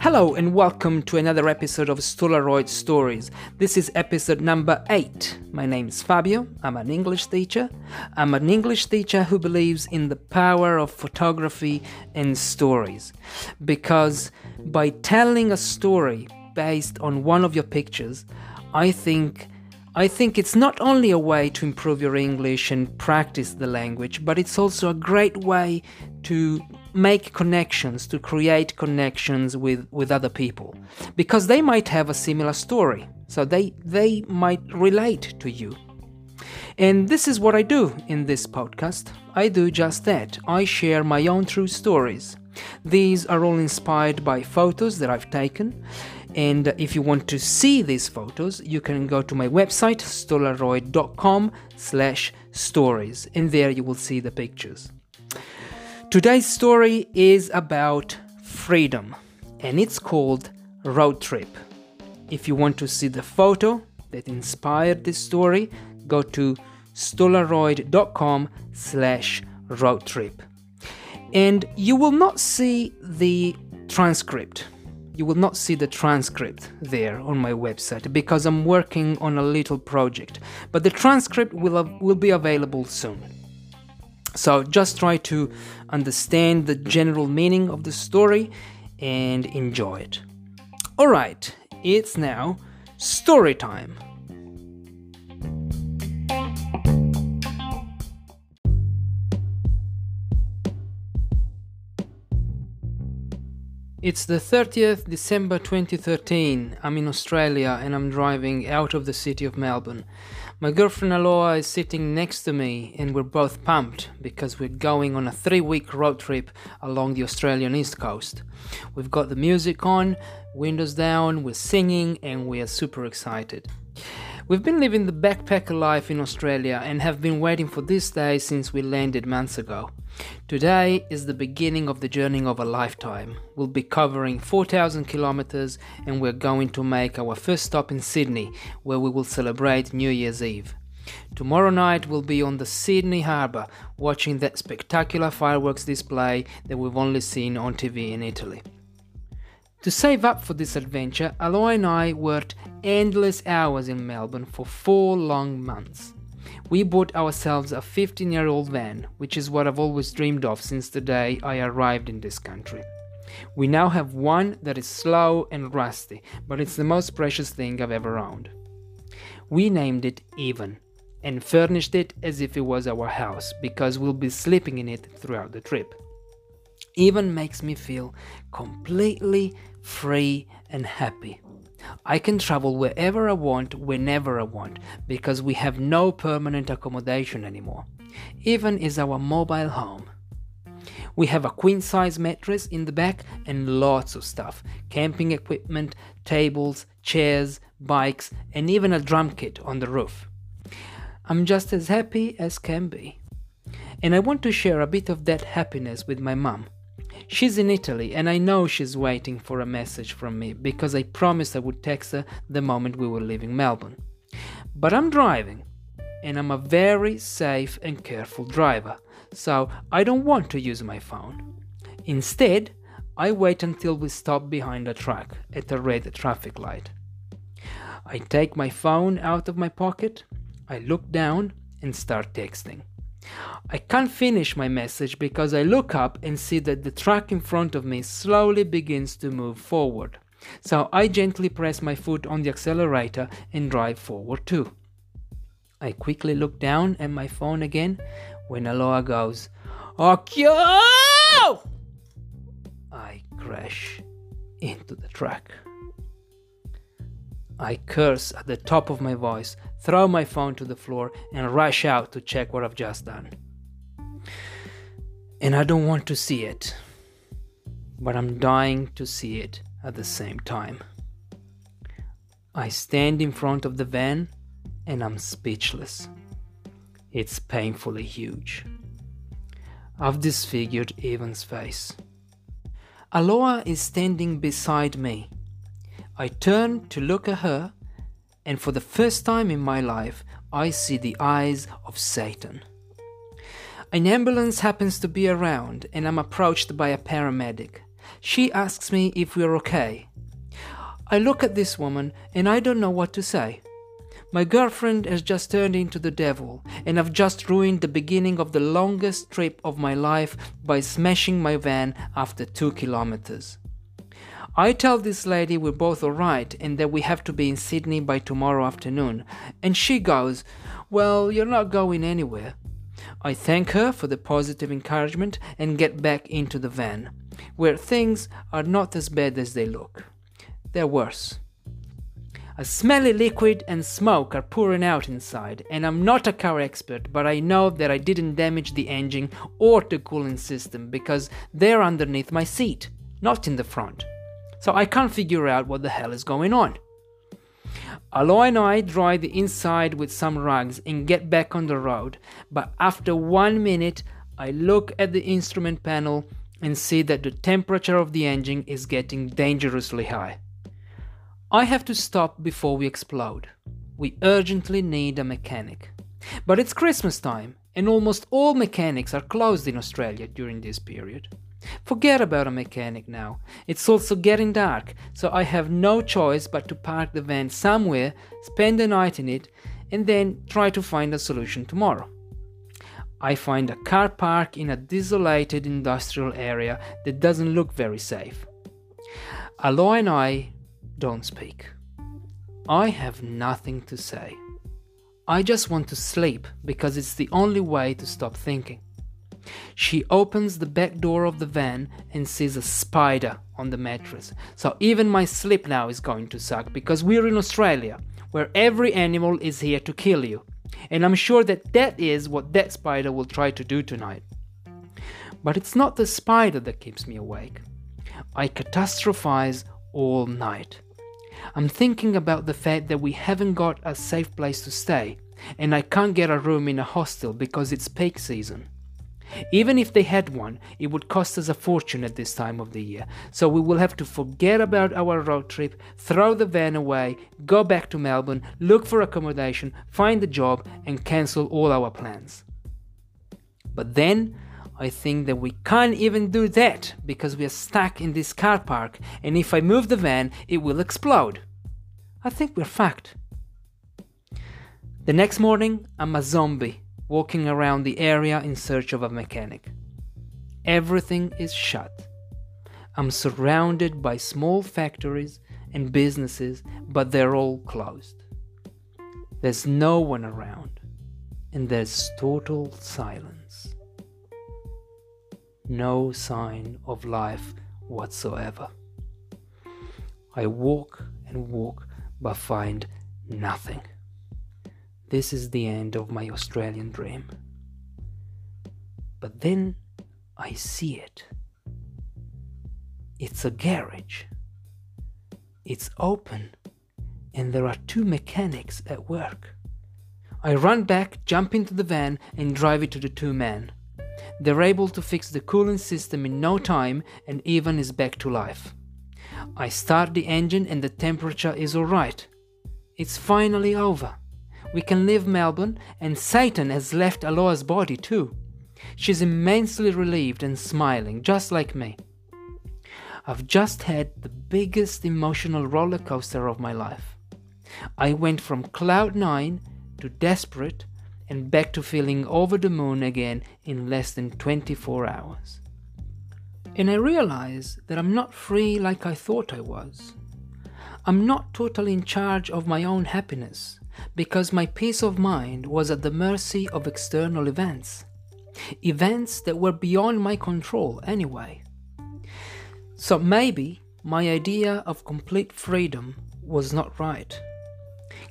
Hello and welcome to another episode of Stolaroid Stories. This is episode number 8. My name is Fabio. I'm an English teacher. I'm an English teacher who believes in the power of photography and stories. Because by telling a story based on one of your pictures, I think I think it's not only a way to improve your English and practice the language, but it's also a great way to make connections, to create connections with, with other people. Because they might have a similar story, so they, they might relate to you. And this is what I do in this podcast. I do just that. I share my own true stories. These are all inspired by photos that I've taken and if you want to see these photos, you can go to my website, stolaroid.com slash stories, and there you will see the pictures. Today's story is about freedom, and it's called Road Trip. If you want to see the photo that inspired this story, go to stolaroid.com slash road trip. And you will not see the transcript you will not see the transcript there on my website because I'm working on a little project, but the transcript will, will be available soon. So just try to understand the general meaning of the story and enjoy it. Alright, it's now story time. It's the 30th December 2013. I'm in Australia and I'm driving out of the city of Melbourne. My girlfriend Aloha is sitting next to me and we're both pumped because we're going on a three week road trip along the Australian east coast. We've got the music on, windows down, we're singing and we are super excited. We've been living the backpacker life in Australia and have been waiting for this day since we landed months ago. Today is the beginning of the journey of a lifetime. We'll be covering 4,000 kilometers and we're going to make our first stop in Sydney, where we will celebrate New Year's Eve. Tomorrow night we'll be on the Sydney Harbour watching that spectacular fireworks display that we've only seen on TV in Italy. To save up for this adventure, Aloha and I worked endless hours in Melbourne for four long months. We bought ourselves a 15 year old van, which is what I've always dreamed of since the day I arrived in this country. We now have one that is slow and rusty, but it's the most precious thing I've ever owned. We named it Ivan and furnished it as if it was our house because we'll be sleeping in it throughout the trip. Ivan makes me feel completely free, and happy. I can travel wherever I want, whenever I want, because we have no permanent accommodation anymore. Ivan is our mobile home. We have a queen size mattress in the back and lots of stuff camping equipment, tables, chairs, bikes, and even a drum kit on the roof. I'm just as happy as can be. And I want to share a bit of that happiness with my mum. She's in Italy and I know she's waiting for a message from me because I promised I would text her the moment we were leaving Melbourne. But I'm driving and I'm a very safe and careful driver, so I don't want to use my phone. Instead, I wait until we stop behind a truck at a red traffic light. I take my phone out of my pocket, I look down and start texting. I can't finish my message because I look up and see that the truck in front of me slowly begins to move forward. So I gently press my foot on the accelerator and drive forward too. I quickly look down at my phone again when Aloha goes, Okyo! I crash into the truck. I curse at the top of my voice, throw my phone to the floor, and rush out to check what I've just done. And I don't want to see it, but I'm dying to see it at the same time. I stand in front of the van and I'm speechless. It's painfully huge. I've disfigured Ivan's face. Aloha is standing beside me I turn to look at her, and for the first time in my life, I see the eyes of Satan. An ambulance happens to be around, and I'm approached by a paramedic. She asks me if we're okay. I look at this woman and I don't know what to say. My girlfriend has just turned into the devil, and I've just ruined the beginning of the longest trip of my life by smashing my van after two kilometers. I tell this lady we're both alright and that we have to be in Sydney by tomorrow afternoon, and she goes, Well, you're not going anywhere. I thank her for the positive encouragement and get back into the van, where things are not as bad as they look. They're worse. A smelly liquid and smoke are pouring out inside, and I'm not a car expert, but I know that I didn't damage the engine or the cooling system because they're underneath my seat, not in the front. So I can't figure out what the hell is going on. Aloha and I dry the inside with some rugs and get back on the road, but after one minute, I look at the instrument panel and see that the temperature of the engine is getting dangerously high. I have to stop before we explode. We urgently need a mechanic. But it's Christmas time, and almost all mechanics are closed in Australia during this period. Forget about a mechanic now. It's also getting dark, so I have no choice but to park the van somewhere, spend the night in it, and then try to find a solution tomorrow. I find a car park in a desolated industrial area that doesn't look very safe. Aloha and I don't speak. I have nothing to say. I just want to sleep because it's the only way to stop thinking. She opens the back door of the van and sees a spider on the mattress. So even my sleep now is going to suck because we're in Australia, where every animal is here to kill you. And I'm sure that that is what that spider will try to do tonight. But it's not the spider that keeps me awake. I catastrophize all night. I'm thinking about the fact that we haven't got a safe place to stay, and I can't get a room in a hostel because it's peak season. Even if they had one, it would cost us a fortune at this time of the year, so we will have to forget about our road trip, throw the van away, go back to Melbourne, look for accommodation, find a job, and cancel all our plans. But then I think that we can't even do that because we are stuck in this car park, and if I move the van, it will explode. I think we're fucked. The next morning, I'm a zombie walking around the area in search of a mechanic. Everything is shut. I'm surrounded by small factories and businesses, but they're all closed. There's no one around, and there's total silence. No sign of life whatsoever. I walk and walk, but find nothing. This is the end of my Australian dream. But then I see it. It's a garage. It's open, and there are two mechanics at work. I run back, jump into the van, and drive it to the two men. They're able to fix the cooling system in no time and Ivan is back to life. I start the engine and the temperature is alright. It's finally over. We can leave Melbourne, and Satan has left Aloha's body too. She's immensely relieved and smiling, just like me. I've just had the biggest emotional roller coaster of my life. I went from cloud nine to desperate and back to feeling over the moon again in less than 24 hours. And I realize that I'm not free like I thought I was. I'm not totally in charge of my own happiness because my peace of mind was at the mercy of external events. Events that were beyond my control anyway. So maybe my idea of complete freedom was not right.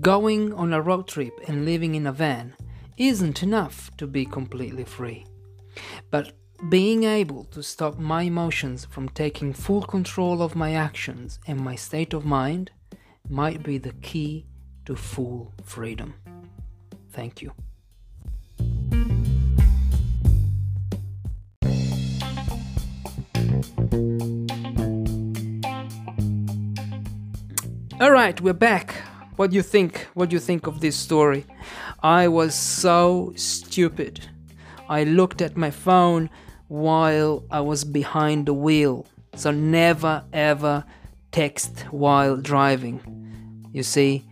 Going on a road trip and living in a van isn't enough to be completely free. But being able to stop my emotions from taking full control of my actions and my state of mind might be the key to full freedom. Thank you. All right, we're back. What do you think? What do you think of this story? I was so stupid. I looked at my phone while I was behind the wheel. So never ever text while driving. You see,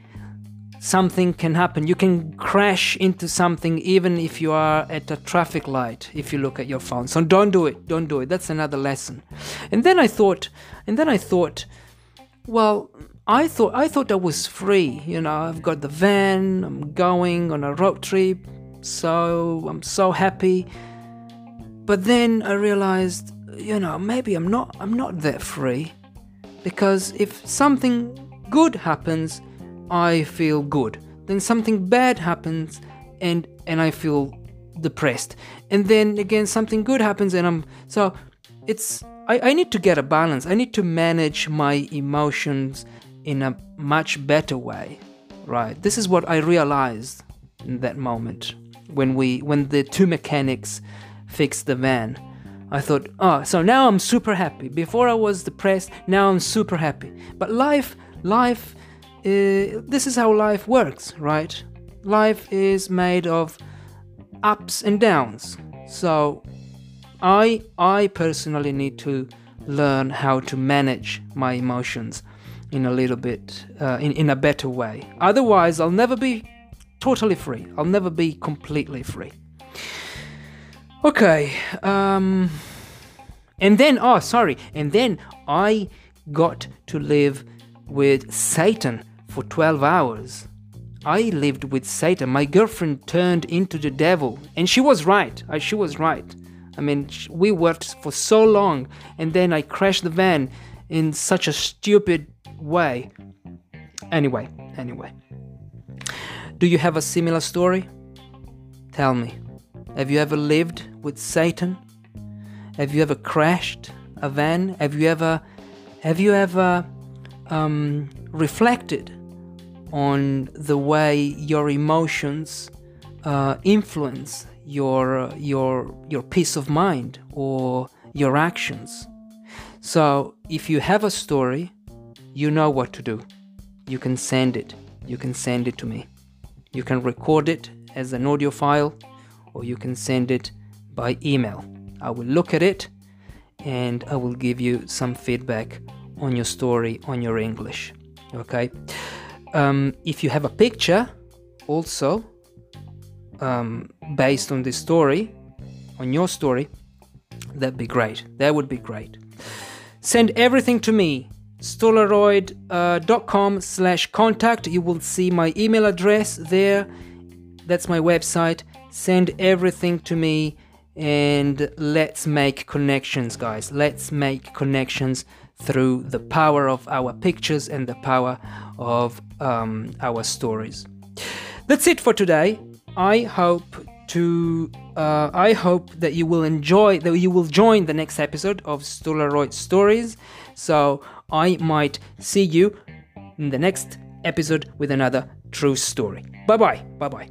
something can happen. You can crash into something even if you are at a traffic light if you look at your phone. So don't do it. Don't do it. That's another lesson. And then I thought, and then I thought, well, I thought I thought I was free. You know, I've got the van. I'm going on a road trip. So I'm so happy. But then I realized, you know, maybe I'm not I'm not that free because if something good happens, I feel good. Then something bad happens and and I feel depressed. And then again something good happens and I'm so it's I, I need to get a balance. I need to manage my emotions in a much better way. Right. This is what I realized in that moment when we when the two mechanics fixed the van. I thought, oh, so now I'm super happy. Before I was depressed, now I'm super happy. But life, life uh, this is how life works, right? Life is made of ups and downs. So I I personally need to learn how to manage my emotions in a little bit uh, in, in a better way. Otherwise, I'll never be totally free. I'll never be completely free. Okay. Um and then oh sorry, and then I got to live with Satan for 12 hours. I lived with Satan. My girlfriend turned into the devil, and she was right. She was right. I mean, we worked for so long, and then I crashed the van in such a stupid way. Anyway, anyway. Do you have a similar story? Tell me. Have you ever lived with Satan? Have you ever crashed a van? Have you ever have you ever um, reflected on the way your emotions uh, influence your your your peace of mind or your actions. So if you have a story, you know what to do. You can send it. You can send it to me. You can record it as an audio file or you can send it by email. I will look at it and I will give you some feedback on your story on your English. Okay? Um, if you have a picture, also um, based on this story, on your story, that'd be great. That would be great. Send everything to me, stolaroid.com uh, slash contact. You will see my email address there. That's my website. Send everything to me and let's make connections, guys. Let's make connections through the power of our pictures and the power of um, our stories. That's it for today. I hope to uh, I hope that you will enjoy that you will join the next episode of Stolaroid Stories. So I might see you in the next episode with another true story. Bye bye. Bye bye.